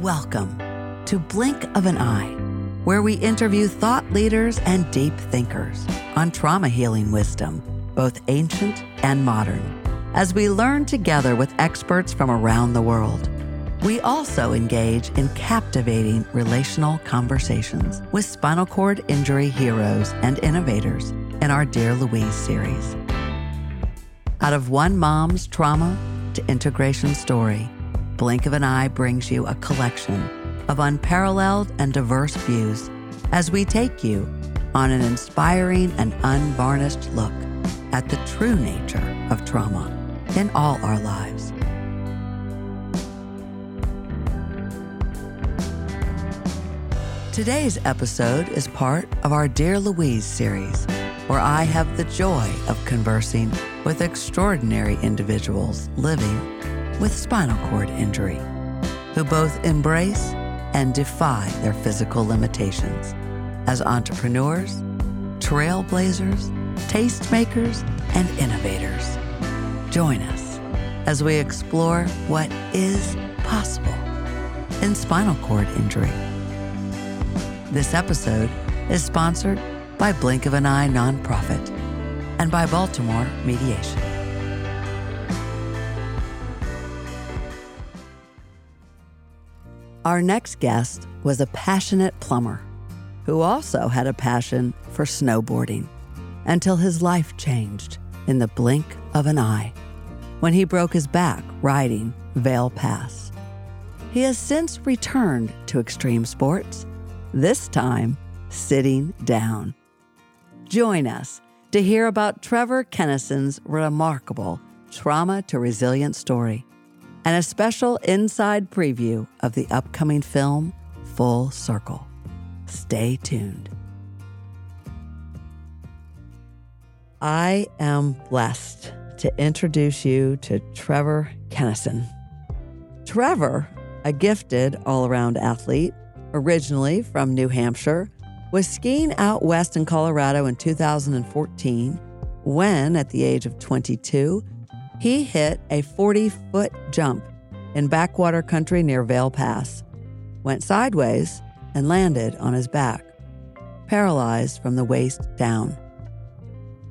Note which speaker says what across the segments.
Speaker 1: Welcome to Blink of an Eye, where we interview thought leaders and deep thinkers on trauma healing wisdom, both ancient and modern, as we learn together with experts from around the world. We also engage in captivating relational conversations with spinal cord injury heroes and innovators in our Dear Louise series. Out of one mom's trauma to integration story, Blink of an Eye brings you a collection of unparalleled and diverse views as we take you on an inspiring and unvarnished look at the true nature of trauma in all our lives. Today's episode is part of our Dear Louise series, where I have the joy of conversing with extraordinary individuals living with spinal cord injury, who both embrace and defy their physical limitations as entrepreneurs, trailblazers, tastemakers, and innovators. Join us as we explore what is possible in spinal cord injury. This episode is sponsored by Blink of an Eye Nonprofit and by Baltimore Mediation. Our next guest was a passionate plumber who also had a passion for snowboarding until his life changed in the blink of an eye when he broke his back riding Vail Pass. He has since returned to extreme sports, this time sitting down. Join us to hear about Trevor Kennison's remarkable trauma to resilient story and a special inside preview of the upcoming film Full Circle. Stay tuned. I am blessed to introduce you to Trevor Kennison. Trevor, a gifted all around athlete, originally from New Hampshire, was skiing out west in Colorado in 2014 when, at the age of 22, he hit a 40 foot jump in backwater country near Vail Pass, went sideways, and landed on his back, paralyzed from the waist down.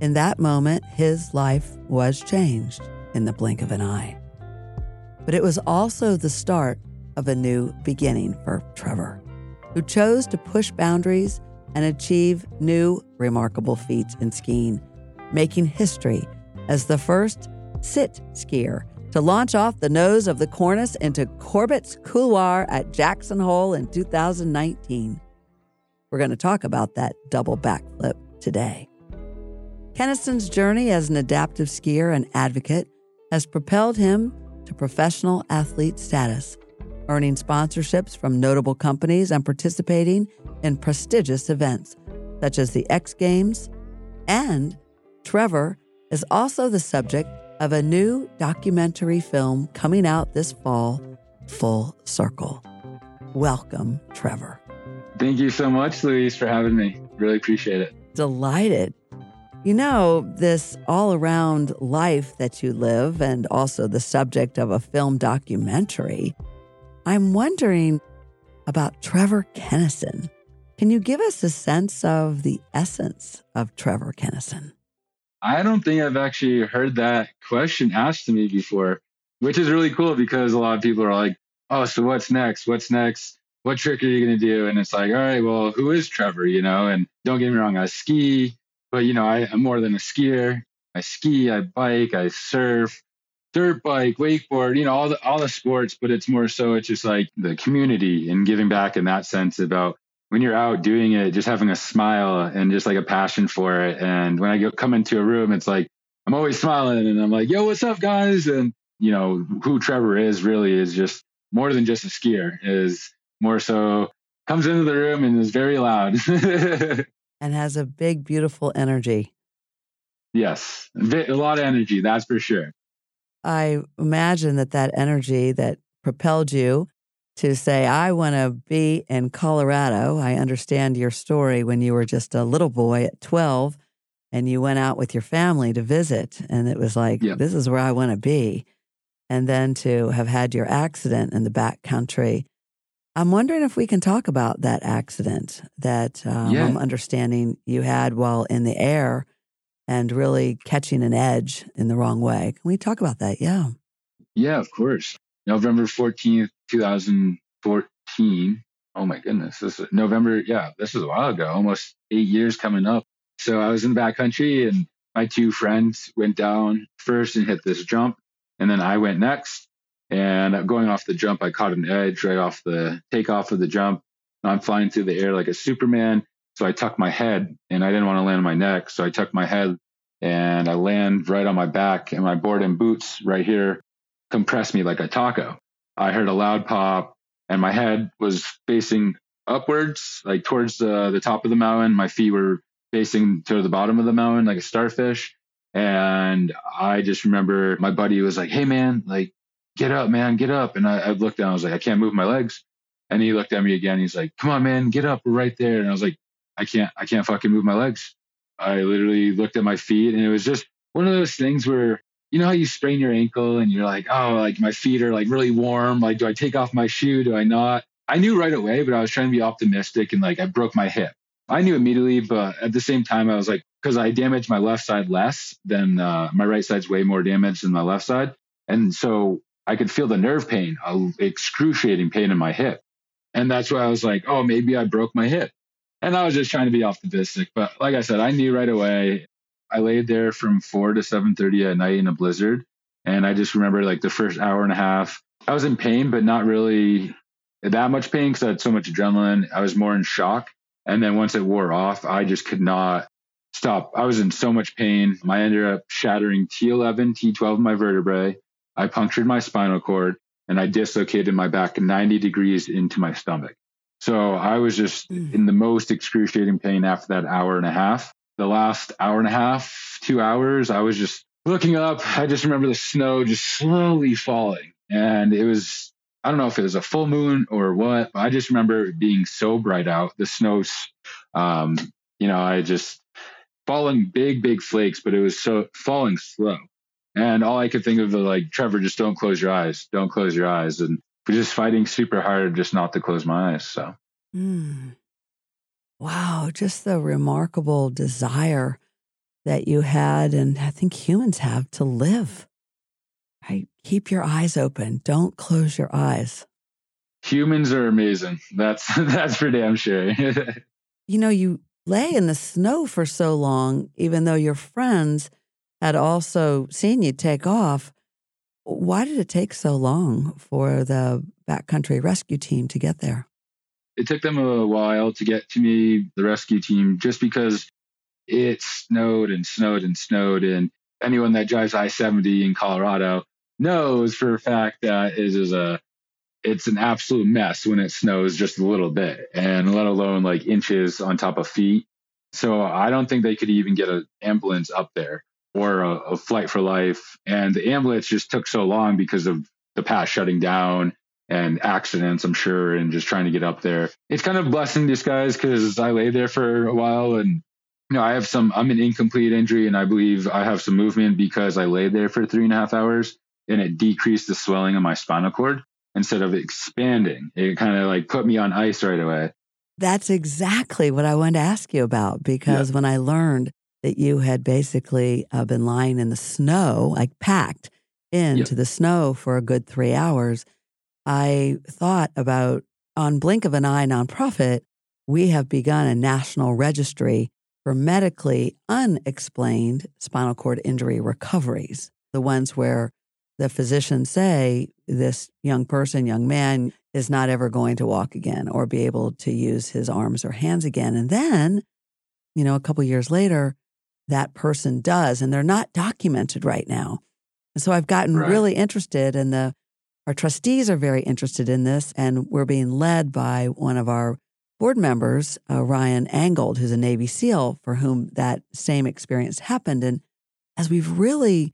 Speaker 1: In that moment, his life was changed in the blink of an eye. But it was also the start of a new beginning for Trevor, who chose to push boundaries and achieve new remarkable feats in skiing, making history as the first sit skier to launch off the nose of the Cornice into Corbet's Couloir at Jackson Hole in 2019. We're going to talk about that double backflip today. Kennison's journey as an adaptive skier and advocate has propelled him to professional athlete status, earning sponsorships from notable companies and participating in prestigious events such as the X Games. And Trevor is also the subject of a new documentary film coming out this fall, Full Circle. Welcome, Trevor.
Speaker 2: Thank you so much, Louise, for having me. Really appreciate it.
Speaker 1: Delighted. You know, this all around life that you live, and also the subject of a film documentary, I'm wondering about Trevor Kennison. Can you give us a sense of the essence of Trevor Kennison?
Speaker 2: I don't think I've actually heard that question asked to me before, which is really cool because a lot of people are like, oh, so what's next? What's next? What trick are you going to do? And it's like, all right, well, who is Trevor? You know, and don't get me wrong, I ski, but, you know, I, am more than a skier. I ski, I bike, I surf, dirt bike, wakeboard, you know, all the, all the sports, but it's more so it's just like the community and giving back in that sense about when you're out doing it, just having a smile and just like a passion for it. And when I go, come into a room, it's like I'm always smiling and I'm like, "Yo, what's up, guys?" And you know who Trevor is really is just more than just a skier. Is more so comes into the room and is very loud
Speaker 1: and has a big, beautiful energy.
Speaker 2: Yes, a lot of energy, that's for sure.
Speaker 1: I imagine that that energy that propelled you to say, I want to be in Colorado. I understand your story when you were just a little boy at 12 and you went out with your family to visit. And it was like, yep. this is where I want to be. And then to have had your accident in the back country I'm wondering if we can talk about that accident that um,
Speaker 2: Yeah.
Speaker 1: I'm understanding you had while in the air and really catching an edge in the wrong way. Can we talk about that? Yeah.
Speaker 2: Yeah, of course. November 14th, 2014. Oh my goodness. This is November. Yeah, this is a while ago, almost eight years coming up. So I was in the backcountry and my two friends went down first and hit this jump. And then I went next. And going off the jump, I caught an edge right off the takeoff of the jump. I'm flying through the air like a Superman. So I tuck my head and I didn't want to land on my neck. So I tuck my head and I land right on my back and my board and boots right here compressed me like a taco. I heard a loud pop and my head was facing upwards, like towards the, the top of the mountain. My feet were facing to the bottom of the mountain like a starfish. And I just remember my buddy was like, Hey man, like get up, man, get up. And I, I looked down, I was like, I can't move my legs. And he looked at me again. He's like, Come on, man, get up. We're right there. And I was like, I can't, I can't fucking move my legs. I literally looked at my feet and it was just one of those things where you know how you sprain your ankle and you're like, oh, like my feet are like really warm. Like, do I take off my shoe? Do I not? I knew right away, but I was trying to be optimistic and like I broke my hip. I knew immediately, but at the same time, I was like, because I damaged my left side less than uh, my right side's way more damaged than my left side. And so I could feel the nerve pain, a excruciating pain in my hip. And that's why I was like, oh, maybe I broke my hip. And I was just trying to be optimistic. But like I said, I knew right away. I laid there from four to seven thirty at night in a blizzard. And I just remember like the first hour and a half, I was in pain, but not really that much pain because I had so much adrenaline. I was more in shock. And then once it wore off, I just could not stop. I was in so much pain. I ended up shattering T11, T12 of my vertebrae. I punctured my spinal cord and I dislocated my back 90 degrees into my stomach. So I was just
Speaker 1: Mm.
Speaker 2: in the most excruciating pain after that hour and a half. The last hour and a half, two hours, I was just looking up. I just remember the snow just slowly falling. And it was, I don't know if it was a full moon or what, but I just remember it being so bright out. The snow's, um, you know, I just falling big, big flakes, but it was so falling slow. And all I could think of was like, Trevor, just don't close your eyes. Don't close your eyes. And we're just fighting super hard just not to close my eyes. So
Speaker 1: Mm. Wow, just the remarkable desire that you had, and I think humans have to live. Right? Keep your eyes open. Don't close your eyes.
Speaker 2: humans are amazing. That's that's for damn sure.
Speaker 1: You know, you lay in the snow for so long, even though your friends had also seen you take off. Why did it take so long for the backcountry rescue team to get there?
Speaker 2: It took them a while to get to me, the rescue team, just because it snowed and snowed and snowed. And anyone that drives I 70 in Colorado knows for a fact that it is a it's an absolute mess when it snows just a little bit and let alone like inches on top of feet. So I don't think they could even get an ambulance up there or a, a flight for life. And the ambulance just took so long because of the pass shutting down and accidents, I'm sure, and just trying to get up there. It's kind of a blessing in disguise because I lay there for a while and you know, I have some I'm an incomplete injury and I believe I have some movement because I lay there for three and a half hours and it decreased the swelling of my spinal cord instead of expanding. It kind of like put me on ice right away.
Speaker 1: That's exactly what I wanted to ask you about because when I learned that you had basically uh, been lying in the snow, like packed into the snow for a good three hours, I thought about on Blink of an Eye nonprofit, we have begun a national registry for medically unexplained spinal cord injury recoveries, the ones where the physicians say this young person, young man, is not ever going to walk again or be able to use his arms or hands again. And then, you know, a couple years later, that person does, and they're not documented right now. And so I've gotten
Speaker 2: Right.
Speaker 1: really interested, in the our trustees are very interested in this, and we're being led by one of our board members, uh, Ryan Angold, who's a Navy SEAL, for whom that same experience happened. And as we've really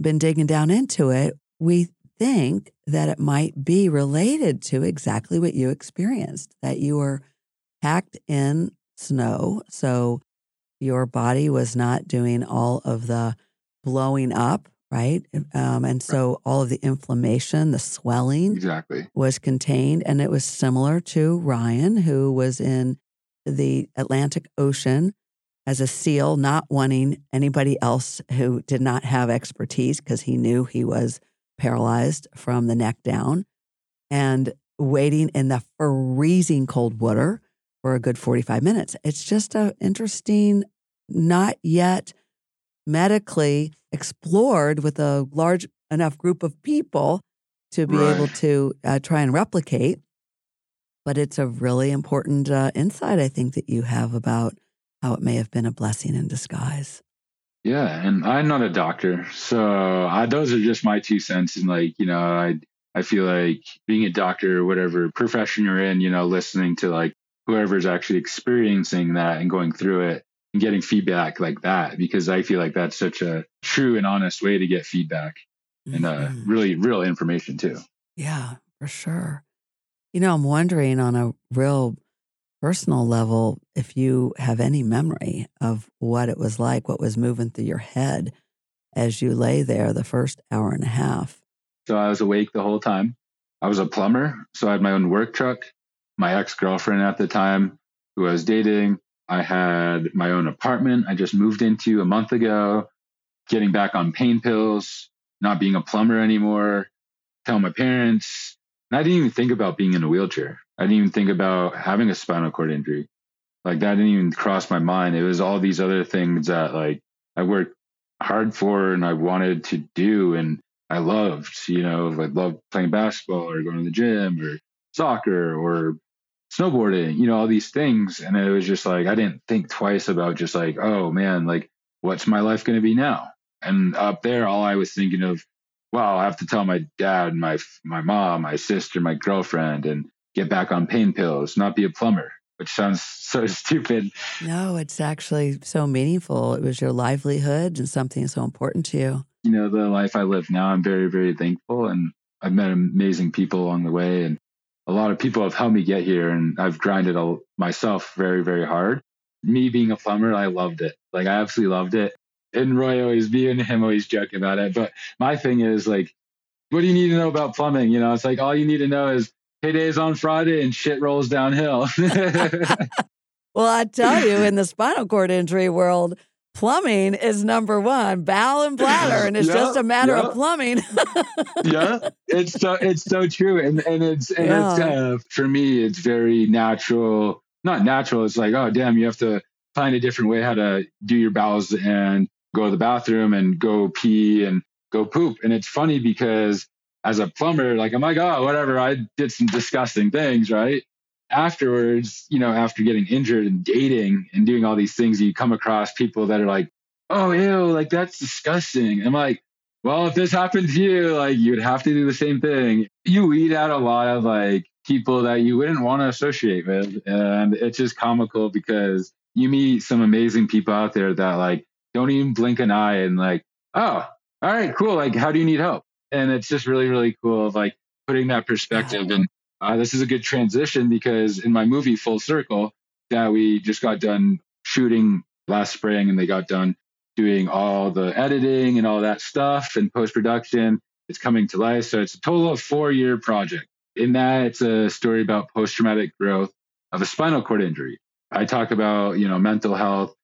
Speaker 1: been digging down into it, we think that it might be related to exactly what you experienced that you were packed in snow. So your body was not doing all of the blowing up right? Um, and so all of the inflammation, the swelling
Speaker 2: Exactly.
Speaker 1: was contained. And it was similar to Ryan, who was in the Atlantic Ocean as a SEAL, not wanting anybody else who did not have expertise because he knew he was paralyzed from the neck down and waiting in the freezing cold water for a good 45 minutes. It's just an interesting, not yet medically explored with a large enough group of people to be able to uh, try and replicate. But it's a really important uh, insight, I think, that you have about how it may have been a blessing in disguise.
Speaker 2: Yeah, and I'm not a doctor, so I, those are just my two cents. And like, you know, I I feel like being a doctor or whatever profession you're in, you know, listening to like whoever's actually experiencing that and going through it getting feedback like that, because I feel like that's such a true and honest way to get feedback and uh,
Speaker 1: Mhm.
Speaker 2: really real information too.
Speaker 1: Yeah, for sure. You know, I'm wondering on a real personal level if you have any memory of what it was like, what was moving through your head as you lay there the first hour and a half.
Speaker 2: So I was awake the whole time. I was a plumber, so I had my own work truck. My ex girlfriend at the time, who I was dating, I had my own apartment I just moved into a month ago, getting back on pain pills, not being a plumber anymore, tell my parents. And I didn't even think about being in a wheelchair. I didn't even think about having a spinal cord injury. Like that didn't even cross my mind. It was all these other things that like I worked hard for and I wanted to do and I loved, you know, I loved playing basketball or going to the gym or soccer or snowboarding, you know, all these things. And it was just like, I didn't think twice about just like, oh man, like, what's my life going to be now? And up there, all I was thinking of, well, I have to tell my dad, my, my mom, my sister, my girlfriend, and get back on pain pills, not be a plumber, which sounds so stupid.
Speaker 1: No, it's actually so meaningful. It was your livelihood and something so important to you.
Speaker 2: you know, the life I live now, I'm very, very thankful. And I've met amazing people along the way. And a lot of people have helped me get here. And I've grinded all, myself very, very hard. Me being a plumber, I loved it. Like, I absolutely loved it. And Roy always, me and him always joke about it. But my thing is, like, what do you need to know about plumbing? You know, it's like all you need to know is payday's on Friday and shit rolls downhill.
Speaker 1: Well, I tell you, in the spinal cord injury world, plumbing is number one, bowel and bladder, and it's
Speaker 2: Yeah,
Speaker 1: just a matter
Speaker 2: yeah.
Speaker 1: of plumbing.
Speaker 2: yeah it's so it's so true and and it's and it's uh, for me it's very natural not natural it's like oh damn you have to find a different way how to do your bowels and go to the bathroom and go pee and go poop and it's funny because as a plumber like i'm like oh whatever i did some disgusting things right afterwards you know after getting injured and dating and doing all these things you come across people that are like oh ew like that's disgusting i'm like well, if this happened to you, like you'd have to do the same thing. You weed out a lot of like people that you wouldn't want to associate with. And it's just comical because you meet some amazing people out there that like don't even blink an eye and like, oh, all right, cool. Like, how do you need help? And it's just really, really cool of like putting that perspective. And uh, this is a good transition because in my movie Full Circle that we just got done shooting last spring and they got done doing all the editing and all that stuff and post production. It's coming to life. So it's a total of four year project. In that, it's a story about post traumatic growth of a spinal cord injury. I talk about, you know, mental health,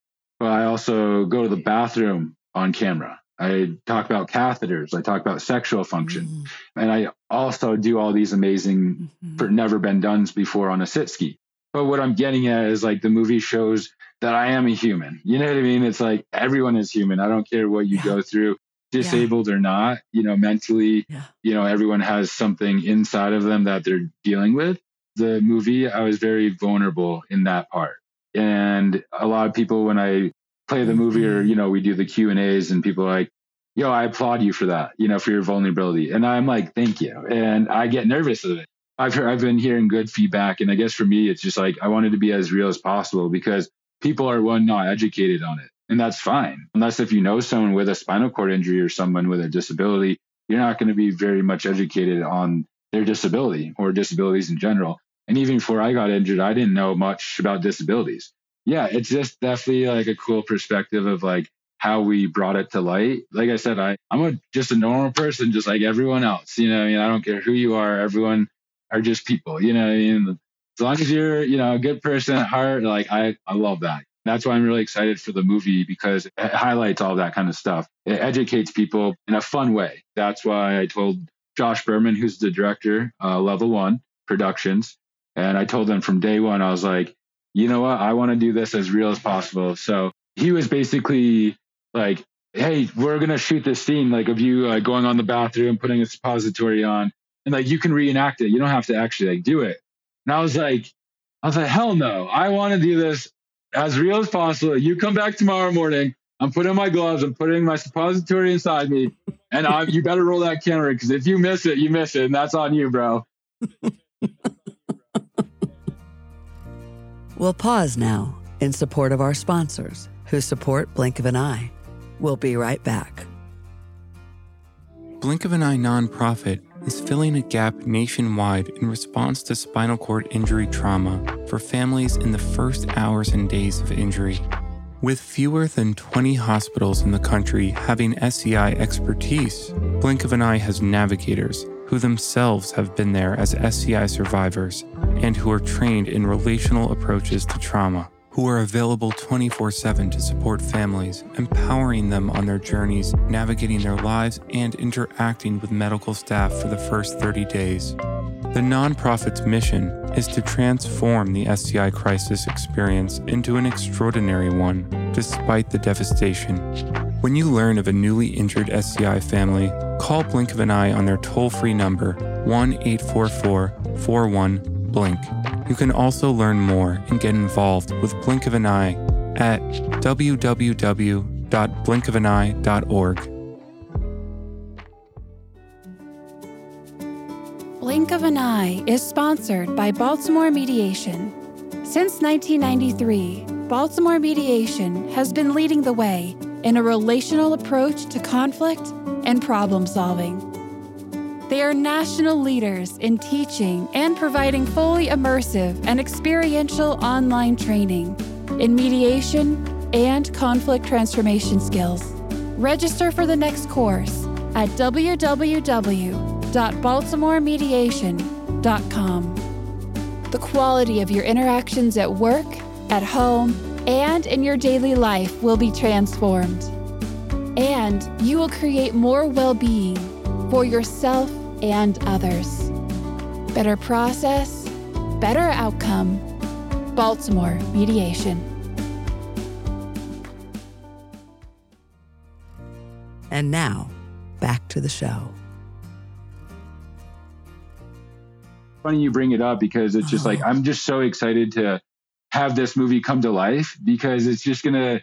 Speaker 2: but I also go to the bathroom on camera. I talk about catheters. I talk about sexual function. And I also do all these amazing
Speaker 1: Mhm.
Speaker 2: for never been done before on a sit ski. But what I'm getting at is like the movie shows that I am a human. You know what I mean? It's like everyone is human. I don't care what you
Speaker 1: Yeah.
Speaker 2: go through, disabled or not, you know, mentally,
Speaker 1: Yeah.
Speaker 2: you know, everyone has something inside of them that they're dealing with. The movie, I was very vulnerable in that part. And a lot of people, when I play the movie or, you mm-hmm. know, we do the Q and A's and people are like, yo, I applaud you for that, you know, for your vulnerability. And I'm like, thank you. And I get nervous of it. I've heard, I've been hearing good feedback. And I guess for me, it's just like, I wanted to be as real as possible because people are one, not educated on it. And that's fine. Unless if you know someone with a spinal cord injury or someone with a disability, you're not going to be very much educated on their disability or disabilities in general. And even before I got injured, I didn't know much about disabilities. Yeah, it's just definitely like a cool perspective of like how we brought it to light. Like I said, I, I'm a, just a normal person, just like everyone else. You know, I mean, I don't care who you are. Everyone are just people. You know, I mean, as long as you're, you know, a good person at heart, like I, I love that. That's why I'm really excited for the movie because it highlights all that kind of stuff. It educates people in a fun way. That's why I told Josh Berman, who's the director, uh, Level One Productions, and I told him from day one, I was like, you know what? I want to do this as real as possible. So he was basically like, hey, we're going to shoot this scene like of you uh, going on the bathroom, and putting a suppository on, and like you can reenact it. You don't have to actually like do it. And I was like, I was like, hell no. I want to do this as real as possible. You come back tomorrow morning. I'm putting my gloves. I'm putting my suppository inside me, and I'm, you better roll that camera because if you miss it, you miss it, and that's on you, bro.
Speaker 1: We'll pause now in support of our sponsors who support Blink of an Eye. We'll be right back.
Speaker 3: Blink of an Eye nonprofit is filling a gap nationwide in response to spinal cord injury trauma for families in the first hours and days of injury. With fewer than 20 hospitals in the country having SCI expertise, Blink of an Eye has navigators who themselves have been there as SCI survivors and who are trained in relational approaches to trauma who are available 24 7 to support families, empowering them on their journeys, navigating their lives, and interacting with medical staff for the first 30 days. The nonprofit's mission is to transform the SCI crisis experience into an extraordinary one, despite the devastation. When you learn of a newly injured SCI family, call Blink of an Eye on their toll free number 1 844 41 Blink. You can also learn more and get involved with Blink of an Eye at www.blinkofaneye.org.
Speaker 4: Blink of an Eye is sponsored by Baltimore Mediation. Since 1993, Baltimore Mediation has been leading the way in a relational approach to conflict and problem solving. They are national leaders in teaching and providing fully immersive and experiential online training in mediation and conflict transformation skills. Register for the next course at www.baltimoremediation.com. The quality of your interactions at work, at home, and in your daily life will be transformed. And you will create more well being for yourself and others. Better process, better outcome. Baltimore Mediation.
Speaker 1: And now, back to the show.
Speaker 2: Funny you bring it up because it's just like, oh. I'm just so excited to have this movie come to life because it's just going to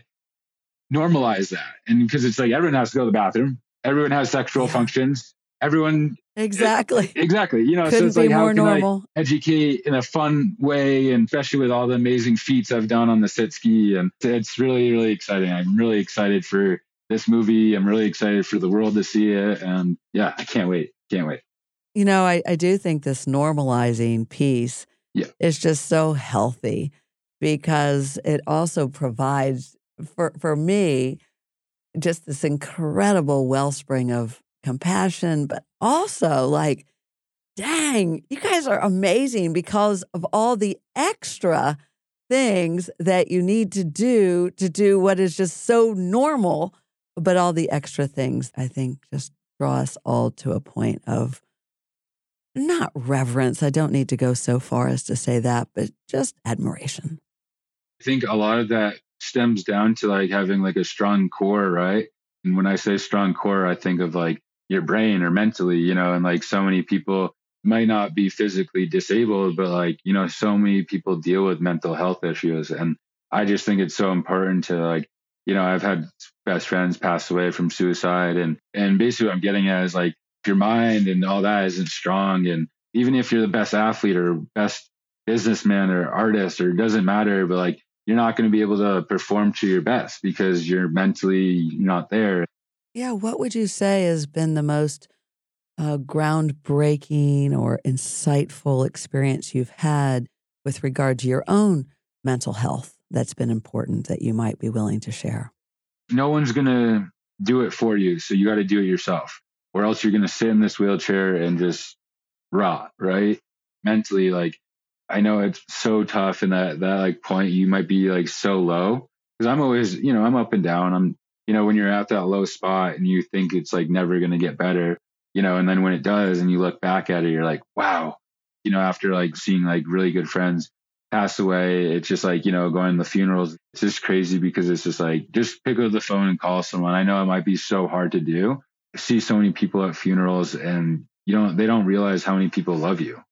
Speaker 2: normalize that. And because it's like everyone has to go to the bathroom, everyone has sexual yeah. functions, everyone
Speaker 1: Exactly.
Speaker 2: Exactly. You know,
Speaker 1: Couldn't
Speaker 2: so it's like how can
Speaker 1: normal.
Speaker 2: I educate in a fun way, and especially with all the amazing feats I've done on the sit ski, and it's really, really exciting. I'm really excited for this movie. I'm really excited for the world to see it, and yeah, I can't wait. Can't wait.
Speaker 1: You know, I, I do think this normalizing piece
Speaker 2: yeah.
Speaker 1: is just so healthy because it also provides for for me just this incredible wellspring of compassion, but also like, dang, you guys are amazing because of all the extra things that you need to do to do what is just so normal. But all the extra things, I think, just draw us all to a point of not reverence. I don't need to go so far as to say that, but just admiration.
Speaker 2: I think a lot of that stems down to like having like a strong core, right? And when I say strong core, I think of like your brain or mentally, you know, and like so many people might not be physically disabled, but like, you know, so many people deal with mental health issues. And I just think it's so important to like, you know, I've had best friends pass away from suicide and and basically what I'm getting at is like your mind and all that isn't strong. And even if you're the best athlete or best businessman or artist or it doesn't matter, but like you're not going to be able to perform to your best because you're mentally not there.
Speaker 1: Yeah, what would you say has been the most uh, groundbreaking or insightful experience you've had with regard to your own mental health that's been important that you might be willing to share?
Speaker 2: no one's going to do it for you. So you got to do it yourself, or else you're going to sit in this wheelchair and just rot, right? Mentally, like, I know it's so tough in that, that like point, you might be like so low because I'm always, you know, I'm up and down. I'm, you know, when you're at that low spot and you think it's like never going to get better, you know, and then when it does and you look back at it, you're like, wow, you know, after like seeing like really good friends pass away, it's just like, you know, going to the funerals, it's just crazy because it's just like, just pick up the phone and call someone. I know it might be so hard to do. I see so many people at funerals and you don't, they don't realize how many people love you.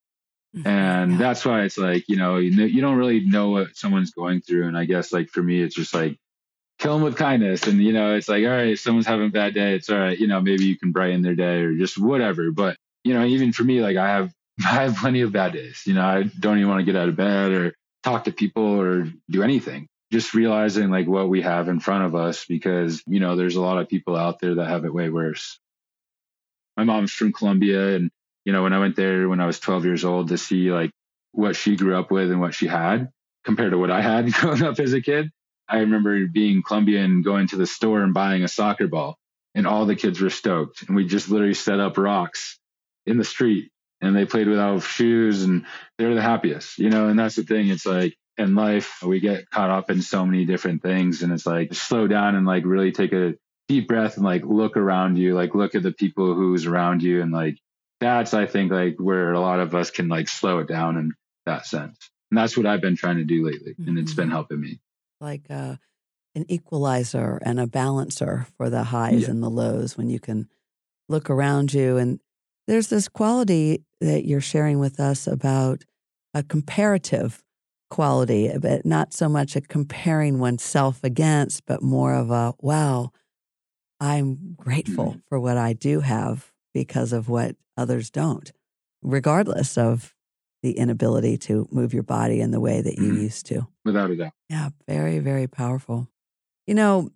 Speaker 2: Mm-hmm. And that's why it's like, you know, you, you don't really know what someone's going through. And I guess like for me, it's just like, kill them with kindness. And, you know, it's like, all right, someone's having a bad day, it's all right. You know, maybe you can brighten their day or just whatever. But, you know, even for me, like I have I have plenty of bad days. You know, I don't even want to get out of bed or talk to people or do anything. Just realizing like what we have in front of us because, you know, there's a lot of people out there that have it way worse. My mom's from Colombia and, you know, when I went there when I was 12 years old to see like what she grew up with and what she had compared to what I had growing up as a kid, I remember being Colombian, going to the store and buying a soccer ball and all the kids were stoked. And we just literally set up rocks in the street and they played without shoes and they were the happiest, you know, and that's the thing. It's like in life, we get caught up in so many different things and it's like slow down and like really take a deep breath and like look around you, like look at the people who's around you. And like, that's, I think like where a lot of us can like slow it down in that sense. And that's what I've been trying to do lately. And it's been mm-hmm. helping me.
Speaker 1: Like, uh, an equalizer and a balancer for the highs yeah. and the lows when you can look around you and there's this quality that you're sharing with us about a comparative quality, but not so much a comparing oneself against, but more of a, wow, I'm grateful mm-hmm. for what I do have because of what others don't, regardless of the inability to move your body in the way that you mm-hmm. used to.
Speaker 2: Without a doubt.
Speaker 1: Yeah, very, very powerful. You know,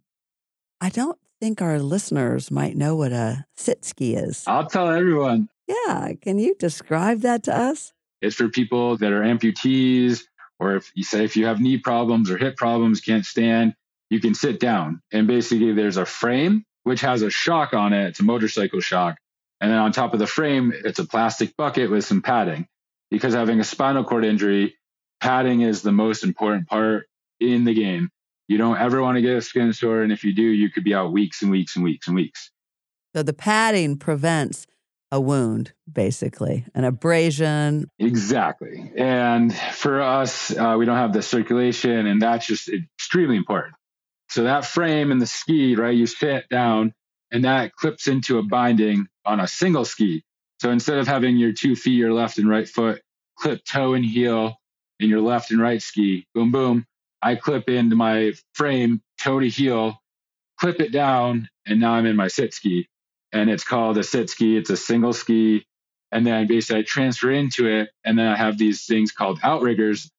Speaker 1: I don't think our listeners might know what a sit ski is.
Speaker 2: I'll tell everyone.
Speaker 1: Yeah. Can you describe that to us?
Speaker 2: It's for people that are amputees, or if you say if you have knee problems or hip problems, can't stand, you can sit down. And basically, there's a frame which has a shock on it. It's a motorcycle shock. And then on top of the frame, it's a plastic bucket with some padding. Because having a spinal cord injury, padding is the most important part in the game. You don't ever want to get a skin sore. And if you do, you could be out weeks and weeks and weeks and weeks.
Speaker 1: So the padding prevents a wound, basically, an abrasion.
Speaker 2: Exactly. And for us, uh, we don't have the circulation, and that's just extremely important. So that frame and the ski, right, you sit down and that clips into a binding on a single ski. So instead of having your two feet, your left and right foot, clip toe and heel in your left and right ski, boom, boom, I clip into my frame, toe to heel, clip it down, and now I'm in my sit ski. And it's called a sit ski. It's a single ski. And then basically I transfer into it. And then I have these things called outriggers,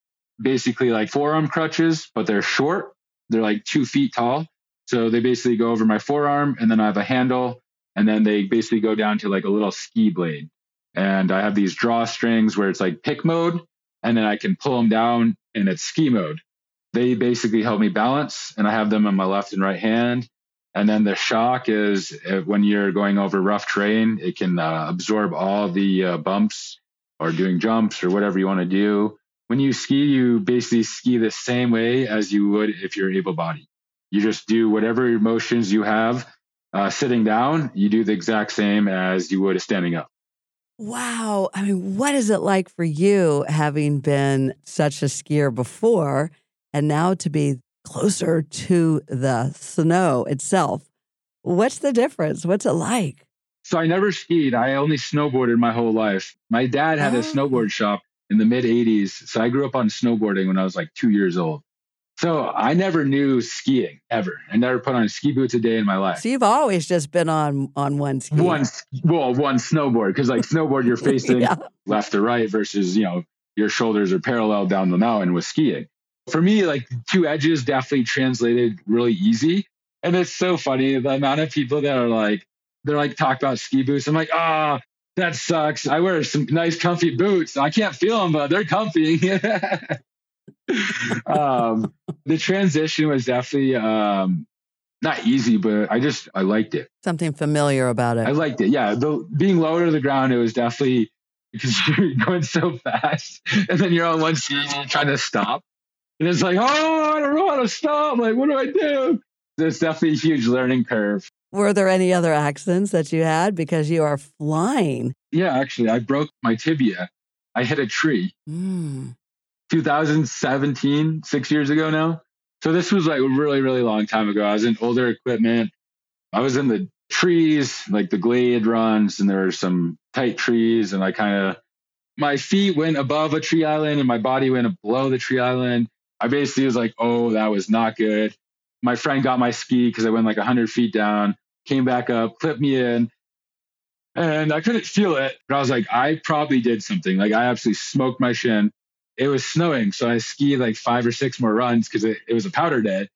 Speaker 2: basically like forearm crutches, but they're short. They're like two feet tall. So they basically go over my forearm and then I have a handle and then they basically go down to like a little ski blade. And I have these drawstrings where it's like pick mode and then I can pull them down and it's ski mode they basically help me balance and I have them in my left and right hand. And then the shock is when you're going over rough terrain, it can uh, absorb all the uh, bumps or doing jumps or whatever you want to do. When you ski, you basically ski the same way as you would if you're able bodied. You just do whatever motions you have uh, sitting down, you do the exact same as you would standing up.
Speaker 1: Wow. I mean, what is it like for you having been such a skier before? and now to be closer to the snow itself. What's the difference? What's it like?
Speaker 2: So I never skied. I only snowboarded my whole life. My dad had oh. a snowboard shop in the mid 80s. So I grew up on snowboarding when I was like two years old. So I never knew skiing ever. I never put on ski boots a day in my life.
Speaker 1: So you've always just been on on one ski.
Speaker 2: One well, one snowboard because like snowboard you're facing yeah. left to right versus you know your shoulders are parallel down the mountain with skiing for me, like two edges definitely translated really easy. And it's so funny the amount of people that are like, they're like talk about ski boots. I'm like, ah, oh, that sucks. I wear some nice comfy boots. I can't feel them, but they're comfy. um, the transition was definitely um, not easy, but I just I liked it.
Speaker 1: Something familiar about it.
Speaker 2: I liked it. Yeah, the being lower to the ground, it was definitely because you're going so fast, and then you're on one speed and you're trying to stop, and it's like, oh, I don't know how to stop. Like, what do I do? There's definitely a huge learning curve.
Speaker 1: Were there any other accidents that you had because you are flying?
Speaker 2: Yeah, actually, I broke my tibia. I hit a tree.
Speaker 1: Mm.
Speaker 2: 2017, six years ago now. So this was like a really, really long time ago. I was in older equipment. I was in the trees, like the glade runs, and there were some tight trees, and I kind of my feet went above a tree island and my body went below the tree island. I basically was like, oh, that was not good. My friend got my ski because I went like 100 feet down, came back up, clipped me in, and I couldn't feel it. But I was like, I probably did something. Like I absolutely smoked my shin it was snowing. So I skied like five or six more runs because it, it was a powder day.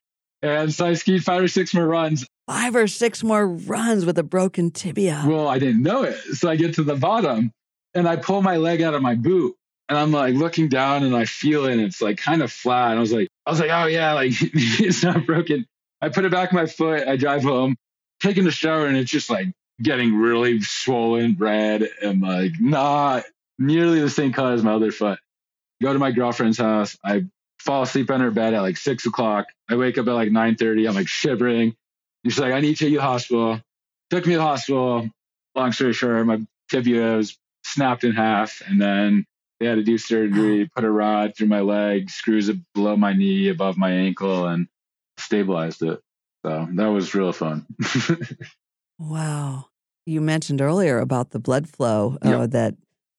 Speaker 2: And so I skied five or six more runs.
Speaker 1: Five or six more runs with a broken tibia.
Speaker 2: Well, I didn't know it. So I get to the bottom and I pull my leg out of my boot and I'm like looking down and I feel it and it's like kind of flat. And I was like, I was like, oh yeah, like it's not broken. I put it back in my foot. I drive home, taking a shower, and it's just like getting really swollen, red, and like not nearly the same color as my other foot go to my girlfriend's house. I fall asleep on her bed at like six o'clock. I wake up at like 9.30. I'm like shivering. And she's like, I need to take you to the hospital. Took me to the hospital. Long story short, my tibia was snapped in half. And then they had to do surgery, put a rod through my leg, screws it below my knee, above my ankle, and stabilized it. So that was real fun.
Speaker 1: wow. You mentioned earlier about the blood flow uh, yep. that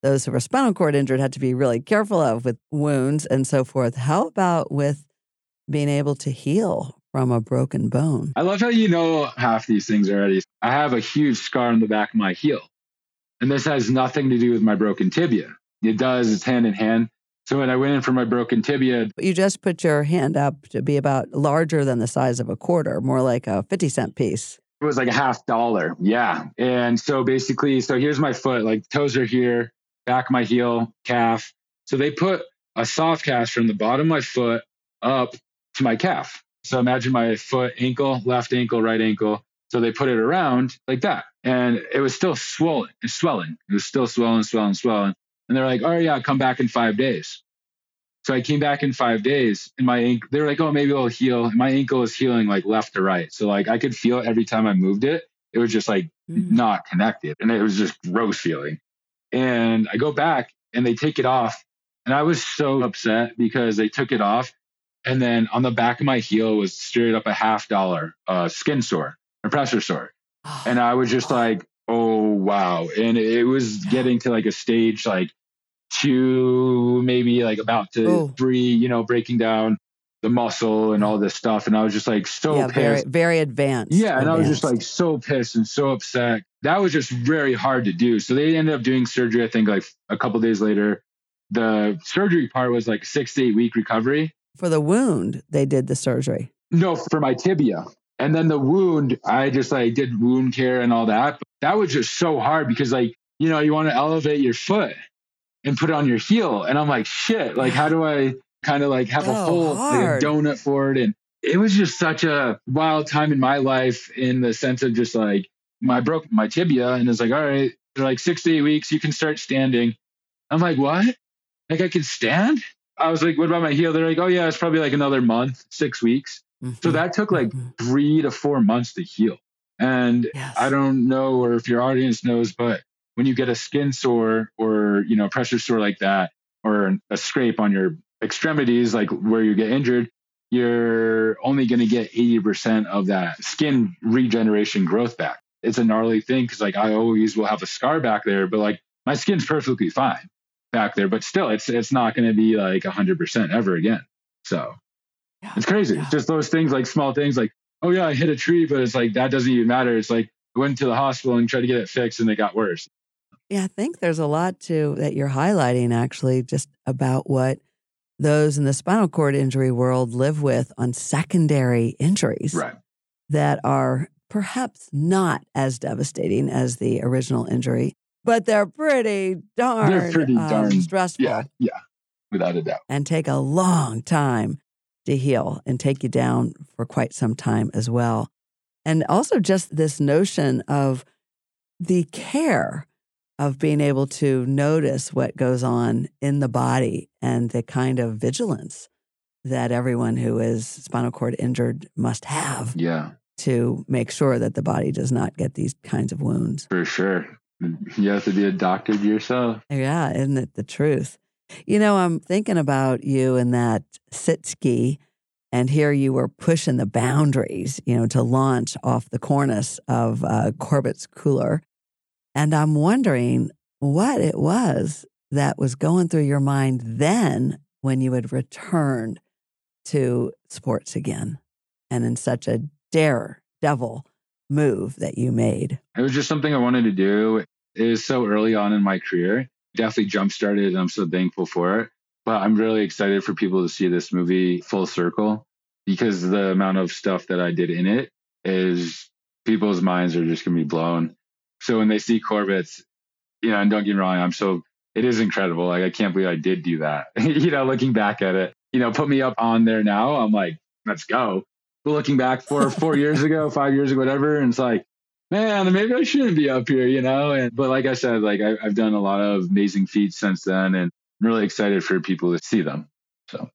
Speaker 1: those who were spinal cord injured had to be really careful of with wounds and so forth. How about with being able to heal from a broken bone?
Speaker 2: I love how you know half these things already. I have a huge scar on the back of my heel, and this has nothing to do with my broken tibia. It does, it's hand in hand. So when I went in for my broken tibia,
Speaker 1: you just put your hand up to be about larger than the size of a quarter, more like a 50 cent piece.
Speaker 2: It was like a half dollar. Yeah. And so basically, so here's my foot, like toes are here back of my heel, calf. So they put a soft cast from the bottom of my foot up to my calf. So imagine my foot, ankle, left ankle, right ankle. So they put it around like that. And it was still swollen, swelling. It was still swelling, swelling, swelling. And they're like, oh, yeah, come back in five days. So I came back in five days and my ankle, they were like, oh, maybe it'll heal. My ankle is healing like left to right. So like I could feel it every time I moved it. It was just like mm. not connected. And it was just gross feeling. And I go back and they take it off. And I was so upset because they took it off. And then on the back of my heel was straight up a half dollar uh, skin sore, a pressure sore. And I was just like, oh, wow. And it was getting to like a stage like two, maybe like about to Ooh. three, you know, breaking down the muscle and all this stuff. And I was just like so yeah,
Speaker 1: pissed. Very, very advanced.
Speaker 2: Yeah. And
Speaker 1: advanced.
Speaker 2: I was just like so pissed and so upset. That was just very hard to do. So they ended up doing surgery, I think like a couple days later. The surgery part was like six to eight week recovery.
Speaker 1: For the wound, they did the surgery.
Speaker 2: No, for my tibia. And then the wound, I just like did wound care and all that. But that was just so hard because like, you know, you want to elevate your foot and put it on your heel. And I'm like, shit, like how do I kind of like have oh, a whole like a donut for it. And it was just such a wild time in my life in the sense of just like my broke my tibia and it's like, all right, they're like six to eight weeks, you can start standing. I'm like, what? Like I can stand? I was like, what about my heel? They're like, oh yeah, it's probably like another month, six weeks. Mm-hmm. So that took like mm-hmm. three to four months to heal. And yes. I don't know, or if your audience knows, but when you get a skin sore or, you know, pressure sore like that, or a scrape on your extremities, like where you get injured, you're only going to get 80% of that skin regeneration growth back. It's a gnarly thing because, like, I always will have a scar back there, but like my skin's perfectly fine back there, but still, it's it's not going to be like 100% ever again. So yeah, it's crazy. Yeah. Just those things, like small things, like, oh yeah, I hit a tree, but it's like that doesn't even matter. It's like I went to the hospital and tried to get it fixed, and it got worse.
Speaker 1: Yeah, I think there's a lot to that you're highlighting actually, just about what those in the spinal cord injury world live with on secondary injuries
Speaker 2: right.
Speaker 1: that are perhaps not as devastating as the original injury, but they're pretty darn,
Speaker 2: they're pretty um, darn
Speaker 1: stressful.
Speaker 2: Yeah, yeah, without a doubt.
Speaker 1: And take a long time to heal and take you down for quite some time as well. And also just this notion of the care of being able to notice what goes on in the body and the kind of vigilance that everyone who is spinal cord injured must have
Speaker 2: Yeah,
Speaker 1: to make sure that the body does not get these kinds of wounds.
Speaker 2: for sure. You have to be a doctor to yourself.
Speaker 1: Yeah, isn't it the truth? You know, I'm thinking about you in that sit ski, and here you were pushing the boundaries, you know, to launch off the cornice of uh, Corbet's Couloir. And I'm wondering what it was that was going through your mind then when you had returned to sports again and in such a dare devil move that you made.
Speaker 2: It was just something I wanted to do. It was so early on in my career. Definitely jump started and I'm so thankful for it. But I'm really excited for people to see this movie full circle because the amount of stuff that I did in it is people's minds are just gonna be blown. So when they see Corbet's, you know, and don't get me wrong, I'm so it is incredible. Like I can't believe I did do that. you know, looking back at it, you know, put me up on there now. I'm like, let's go. But looking back four four years ago, five years ago, whatever, and it's like, man, maybe I shouldn't be up here, you know. And but like I said, like I, I've done a lot of amazing feats since then, and I'm really excited for people to see them. So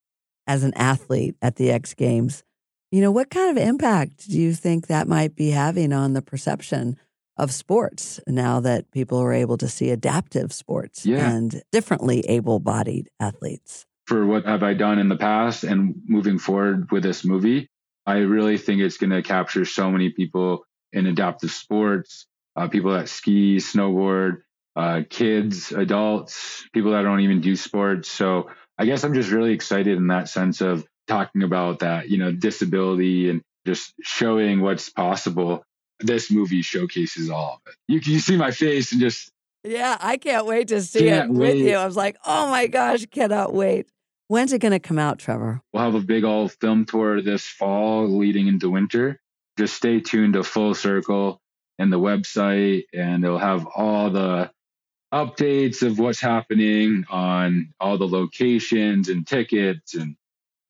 Speaker 1: as an athlete at the X Games, you know, what kind of impact do you think that might be having on the perception of sports now that people are able to see adaptive sports
Speaker 2: Yeah.
Speaker 1: and differently able bodied athletes?
Speaker 2: for what have I done in the past and moving forward with this movie, I really think it's going to capture so many people in adaptive sports, uh, people that ski, snowboard, uh, kids, adults, people that don't even do sports. So I guess I'm just really excited in that sense of talking about that, you know, disability and just showing what's possible. This movie showcases all of it. You can you see my face and just
Speaker 1: Yeah, I can't wait to see it with
Speaker 2: wait.
Speaker 1: you. I was like, oh my gosh, cannot wait. When's it going to come out, Trevor?
Speaker 2: We'll have a big old film tour this fall leading into winter. Just stay tuned to Full Circle and the website, and it'll have all the updates of what's happening on all the locations and tickets and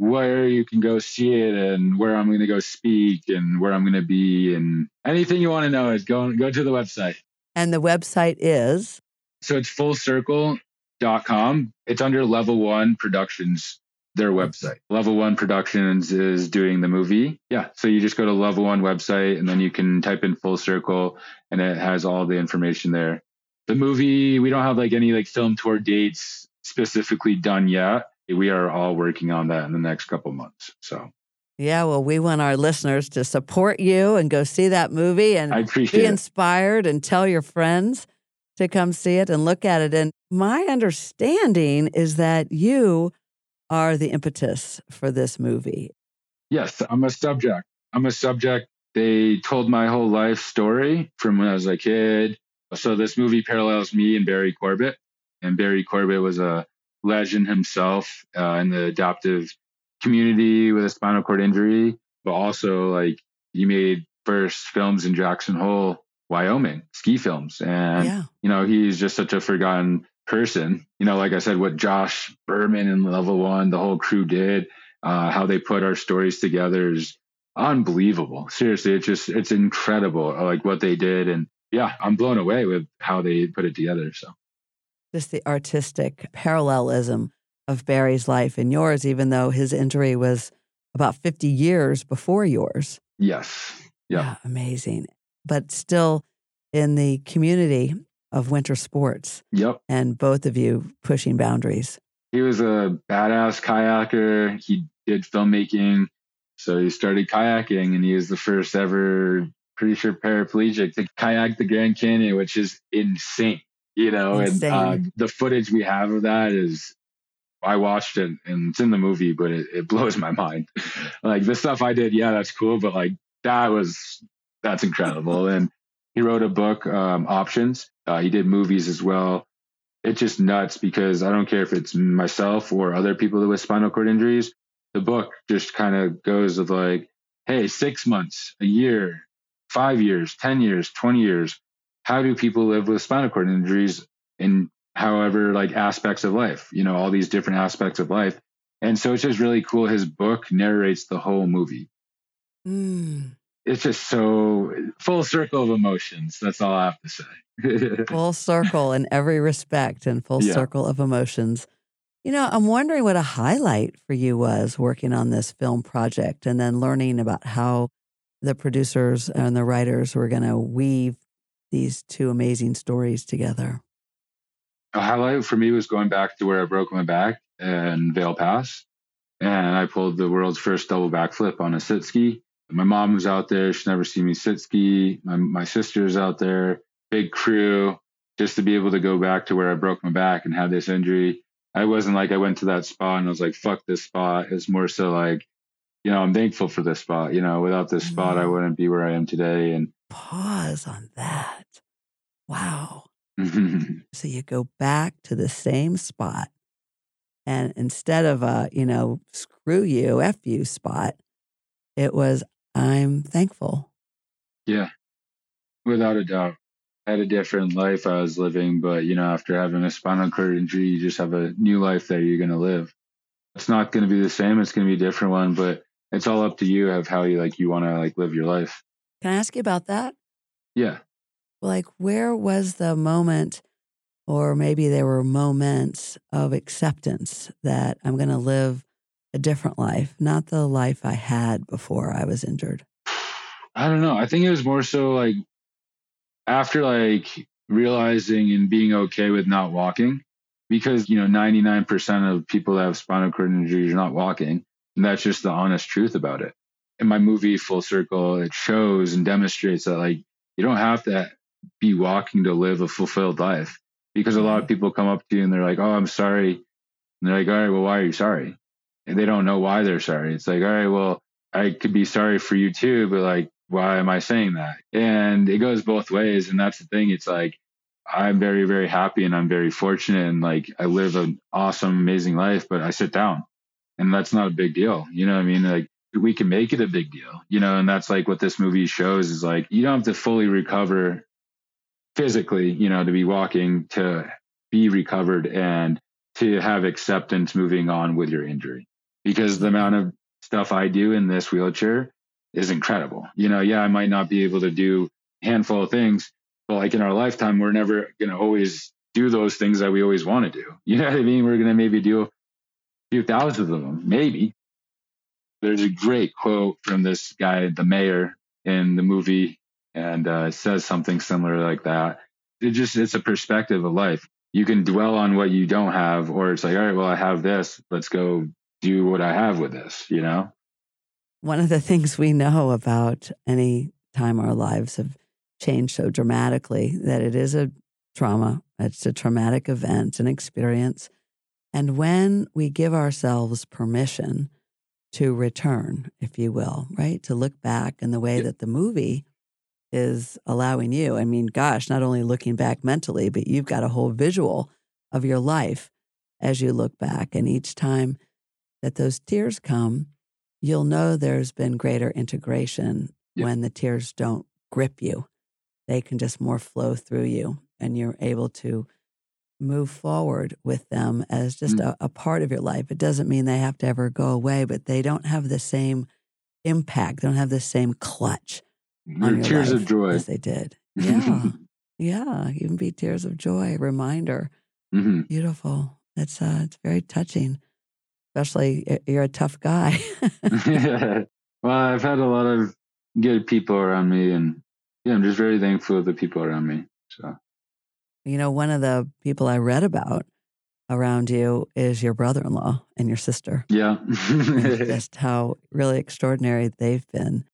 Speaker 2: where you can go see it and where I'm going to go speak and where I'm going to be and anything you want to know is go go to the website.
Speaker 1: And the website is
Speaker 2: So it's fullcircle.com. It's under Level One Productions, their website. Level One Productions is doing the movie. Yeah. So you just go to Level One website and then you can type in Full Circle and it has all the information there. The movie, we don't have like any like film tour dates specifically done yet. We are all working on that in the next couple months. So
Speaker 1: Yeah, well, we want our listeners to support you and go see that movie and be
Speaker 2: appreciate it.
Speaker 1: inspired and tell your friends to come see it and look at it. And my understanding is that you are the impetus for this movie.
Speaker 2: Yes, I'm a subject. I'm a subject. They told my whole life story from when I was a kid. So this movie parallels me and Barry Corbet. And Barry Corbet was a legend himself uh, in the adaptive community with a spinal cord injury, but also like he made first films in Jackson Hole, Wyoming, ski films. And
Speaker 1: yeah.
Speaker 2: you know, he's just such a forgotten person. You know, like I said, what Josh Berman and Level One, the whole crew did, uh, how they put our stories together is unbelievable. Seriously, it's just it's incredible, like what they did, and yeah, I'm blown away with how they put it together. So
Speaker 1: Just the artistic parallelism of Barry's life and yours, even though his injury was about 50 years before yours.
Speaker 2: yes, yeah,
Speaker 1: amazing. But still in the community of winter sports
Speaker 2: yep.
Speaker 1: and both of you pushing boundaries.
Speaker 2: He was a badass kayaker. He did filmmaking, so he started kayaking, and he was the first ever, pretty sure paraplegic to kayak the Grand Canyon, which is insane. You know,
Speaker 1: Insane.
Speaker 2: and uh, the footage we have of that is I watched it and it's in the movie, but it, it blows my mind. like the stuff I did, yeah, that's cool, but like that was that's incredible. and he wrote a book, um, Options. Uh, he did movies as well. It's just nuts because I don't care if it's myself or other people with spinal cord injuries. The book just kind of goes of like, hey, six months, a year, five years, 10 years, 20 years. How do people live with spinal cord injuries in however like aspects of life, you know, all these different aspects of life. And so it's just really cool. His book narrates the whole movie.
Speaker 1: Mm.
Speaker 2: it's just so full circle of emotions. That's all I have to say.
Speaker 1: full circle in every respect and full
Speaker 2: Yeah.
Speaker 1: circle of emotions. You know, I'm wondering what a highlight for you was working on this film project and then learning about how the producers and the writers were going to weave these two amazing stories together.
Speaker 2: a highlight for me was going back to where I broke my back in Vail Pass. And I pulled the world's first double backflip on a sit ski. My mom was out there. She'd never seen me sit ski. My, my sister's out there, big crew, just to be able to go back to where I broke my back and had this injury. I wasn't like I went to that spot and I was like, fuck this spot. It's more so like, you know, I'm thankful for this spot. You know, without this mm-hmm. spot, I wouldn't be where I am today. And
Speaker 1: Pause on that. Wow. So you go back to the same spot. And instead of a, you know, screw you, F you spot, it was, I'm thankful.
Speaker 2: Yeah, without a doubt. I had a different life I was living, but you know, after having a spinal cord injury, you just have a new life that you're going to live. It's not going to be the same. It's going to be a different one, but it's all up to you of how you like you want to like live your life.
Speaker 1: Can I ask you about that?
Speaker 2: Yeah.
Speaker 1: Like, where was the moment, or maybe there were moments of acceptance that I'm going to live a different life, not the life I had before I was injured?
Speaker 2: I don't know. I think it was more so like after like realizing and being okay with not walking because, you know, 99% of people that have spinal cord injuries are not walking. And that's just the honest truth about it. In my movie, Full Circle, it shows and demonstrates that like you don't have to be walking to live a fulfilled life because a lot of people come up to you and they're like, oh, I'm sorry. And they're like, all right, well, why are you sorry? And they don't know why they're sorry. It's like, all right, well, I could be sorry for you too, but like, why am I saying that? And it goes both ways. And that's the thing. It's like, I'm very, very happy and I'm very fortunate and like I live an awesome, amazing life, but I sit down and that's not a big deal. You know what I mean? Like we can make it a big deal, you know, and that's like what this movie shows is like, you don't have to fully recover physically, you know, to be walking, to be recovered and to have acceptance moving on with your injury because the amount of stuff I do in this wheelchair is incredible. You know, yeah, I might not be able to do a handful of things, but like in our lifetime, we're never going to always do those things that we always want to do. You know what I mean? We're going to maybe do a few thousands of them, maybe. There's a great quote from this guy, the mayor, in the movie, and uh, it says something similar like that. It just, it's a perspective of life. You can dwell on what you don't have, or it's like, all right, well, I have this. Let's go do what I have with this, you know?
Speaker 1: One of the things we know about any time our lives have changed so dramatically that it is a trauma, it's a traumatic event, an experience. And when we give ourselves permission to return, if you will, right? To look back in the way
Speaker 2: Yeah.
Speaker 1: that the movie is allowing you. I mean, gosh, not only looking back mentally, but you've got a whole visual of your life as you look back. And each time that those tears come, you'll know there's been greater integration
Speaker 2: Yeah.
Speaker 1: when the tears don't grip you. They can just more flow through you, and you're able to move forward with them as just
Speaker 2: Mm.
Speaker 1: a, a part of your life. It doesn't mean they have to ever go away, but they don't have the same impact, they don't have the same clutch on
Speaker 2: They're
Speaker 1: your
Speaker 2: tears of joy.
Speaker 1: as they did. Yeah. yeah. Even be tears of joy, reminder.
Speaker 2: Mhm.
Speaker 1: Beautiful. It's uh it's very touching. Especially you're a tough guy. yeah.
Speaker 2: well, I've had a lot of good people around me, and yeah, I'm just very thankful of the people around me. So,
Speaker 1: you know, one of the people I read about around you is your brother-in-law and your sister.
Speaker 2: yeah.
Speaker 1: just how really extraordinary they've been.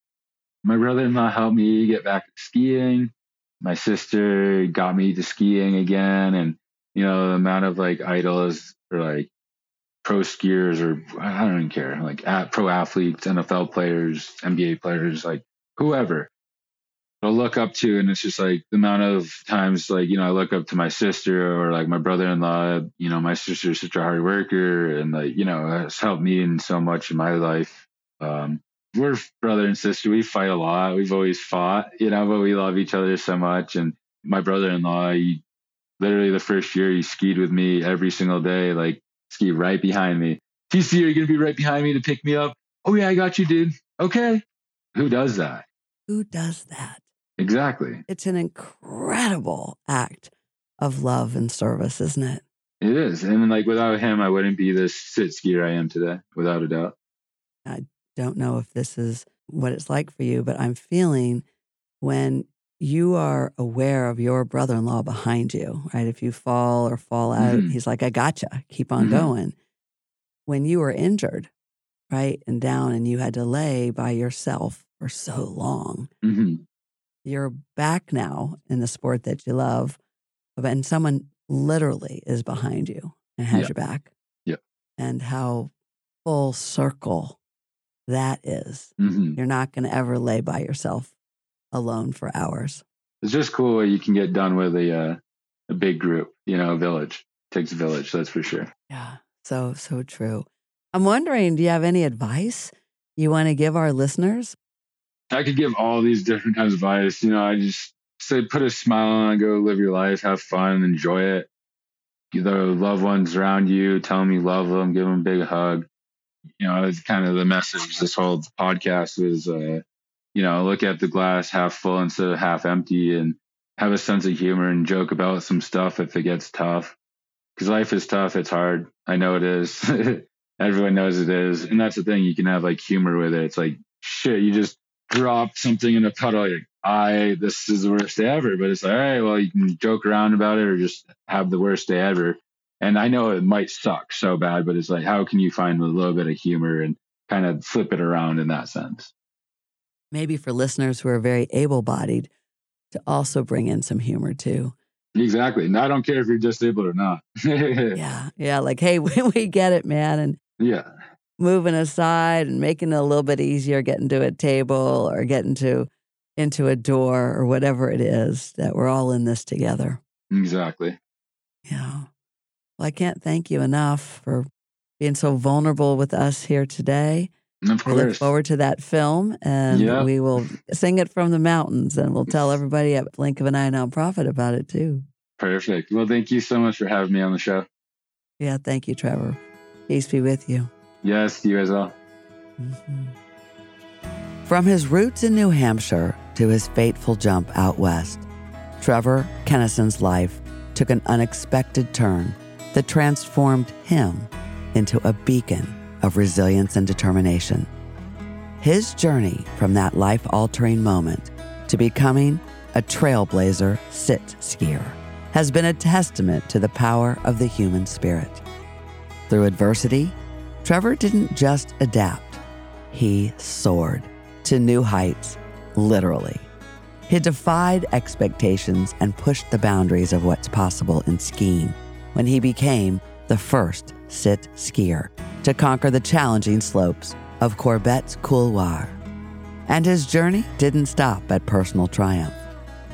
Speaker 2: My brother in law helped me get back skiing. My sister got me to skiing again. And, you know, the amount of like idols or like pro skiers or I don't even care, like at pro athletes, NFL players, NBA players, like whoever I'll look up to. And it's just like the amount of times, like, you know, I look up to my sister or like my brother in law, you know, my sister's such a hard worker and like, you know, has helped me in so much in my life. Um, we're brother and sister. We fight a lot. We've always fought, you know, but we love each other so much. And my brother-in-law, he literally the first year he skied with me every single day, like ski right behind me. TC, are you gonna be right behind me to pick me up? Oh yeah, I got you, dude. Okay. Who does that?
Speaker 1: who does that?
Speaker 2: Exactly.
Speaker 1: It's an incredible act of love and service, isn't it?
Speaker 2: It is. And like without him, I wouldn't be this sit skier I am today, without a doubt.
Speaker 1: I don't know if this is what it's like for you, but I'm feeling when you are aware of your brother in law behind you, right? If you fall or fall out,
Speaker 2: Mhm.
Speaker 1: he's like, I gotcha, keep on
Speaker 2: Mhm.
Speaker 1: going. When you were injured, right, and down and you had to lay by yourself for so long,
Speaker 2: hmm
Speaker 1: you're back now in the sport that you love, and someone literally is behind you and has
Speaker 2: Yeah.
Speaker 1: your back.
Speaker 2: Yeah.
Speaker 1: And how full circle that is.
Speaker 2: hmm
Speaker 1: You're not going to ever lay by yourself alone for hours.
Speaker 2: It's just cool you can get done with a uh, a big group, you know, a village. takes a village, that's for sure.
Speaker 1: Yeah. So, so true. I'm wondering, do you have any advice you want to give our listeners?
Speaker 2: I could give all these different kinds of advice. You know, I just say put a smile on, go live your life, have fun, enjoy it. The loved ones around you, tell them you love them, give them a big hug. You know, it's kind of the message. This whole podcast is, uh, you know, look at the glass half full instead of half empty, and have a sense of humor and joke about some stuff if it gets tough. Because life is tough. It's hard. I know it is. Everyone knows it is, and that's the thing. You can have like humor with it. It's like shit. You just dropped something in a puddle. Like, I, this is the worst day ever. But it's like, all right, well, you can joke around about it or just have the worst day ever. And I know it might suck so bad, but it's like, how can you find a little bit of humor and kind of flip it around in that sense?
Speaker 1: Maybe for listeners who are very able bodied to also bring in some humor too.
Speaker 2: Exactly. And I don't care if you're disabled or not. yeah.
Speaker 1: Yeah. Like, hey, we, we get it, man. And
Speaker 2: Yeah.
Speaker 1: Moving aside and making it a little bit easier getting to a table or getting to into a door or whatever it is that we're all in this together.
Speaker 2: Exactly.
Speaker 1: Yeah. Well, I can't thank you enough for being so vulnerable with us here today.
Speaker 2: And of
Speaker 1: We look forward to that film and
Speaker 2: Yeah.
Speaker 1: we will sing it from the mountains and we'll tell everybody at Blink of an Eye nonprofit about it too.
Speaker 2: Perfect. Well, thank you so much for having me on the show.
Speaker 1: Yeah. Thank you, Trevor. Peace be with you.
Speaker 2: Yes, you as well.
Speaker 1: Mhm. From his roots in New Hampshire to his fateful jump out west, Trevor Kennison's life took an unexpected turn that transformed him into a beacon of resilience and determination. His journey from that life altering moment to becoming a trailblazer sit skier has been a testament to the power of the human spirit. Through adversity, Trevor didn't just adapt, he soared to new heights, literally. He defied expectations and pushed the boundaries of what's possible in skiing when he became the first sit skier to conquer the challenging slopes of Corbet's Couloir. And his journey didn't stop at personal triumph.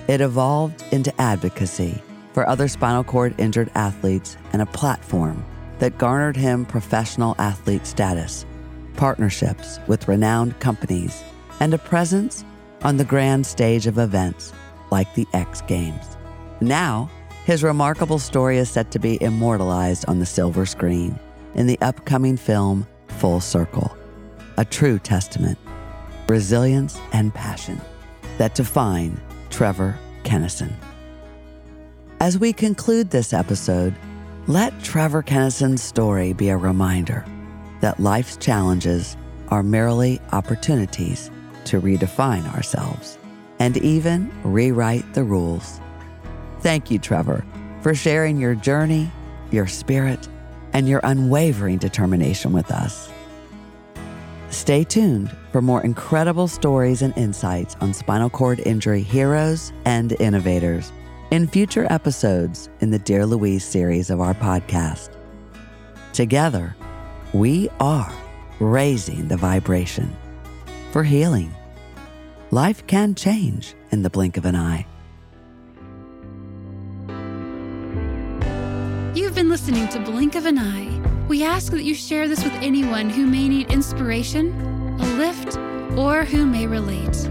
Speaker 1: It evolved into advocacy for other spinal cord injured athletes and a platform that garnered him professional athlete status, partnerships with renowned companies, and a presence on the grand stage of events like the X Games. Now, his remarkable story is set to be immortalized on the silver screen in the upcoming film Full Circle, a true testament, resilience, and passion that define Trevor Kennison. As we conclude this episode, let Trevor Kennison's story be a reminder that life's challenges are merely opportunities to redefine ourselves and even rewrite the rules. Thank you, Trevor, for sharing your journey, your spirit, and your unwavering determination with us. Stay tuned for more incredible stories and insights on spinal cord injury heroes and innovators in future episodes in the Dear Louise series of our podcast. Together, we are raising the vibration for healing. Life can change in the blink of an eye.
Speaker 4: You've been listening to Blink of an Eye. We ask that you share this with anyone who may need inspiration, a lift, or who may relate.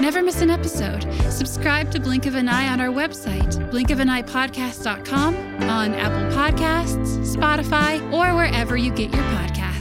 Speaker 4: Never miss an episode. Subscribe to Blink of an Eye on our website, blinkofaneyepodcast.com, on Apple Podcasts, Spotify, or wherever you get your podcasts.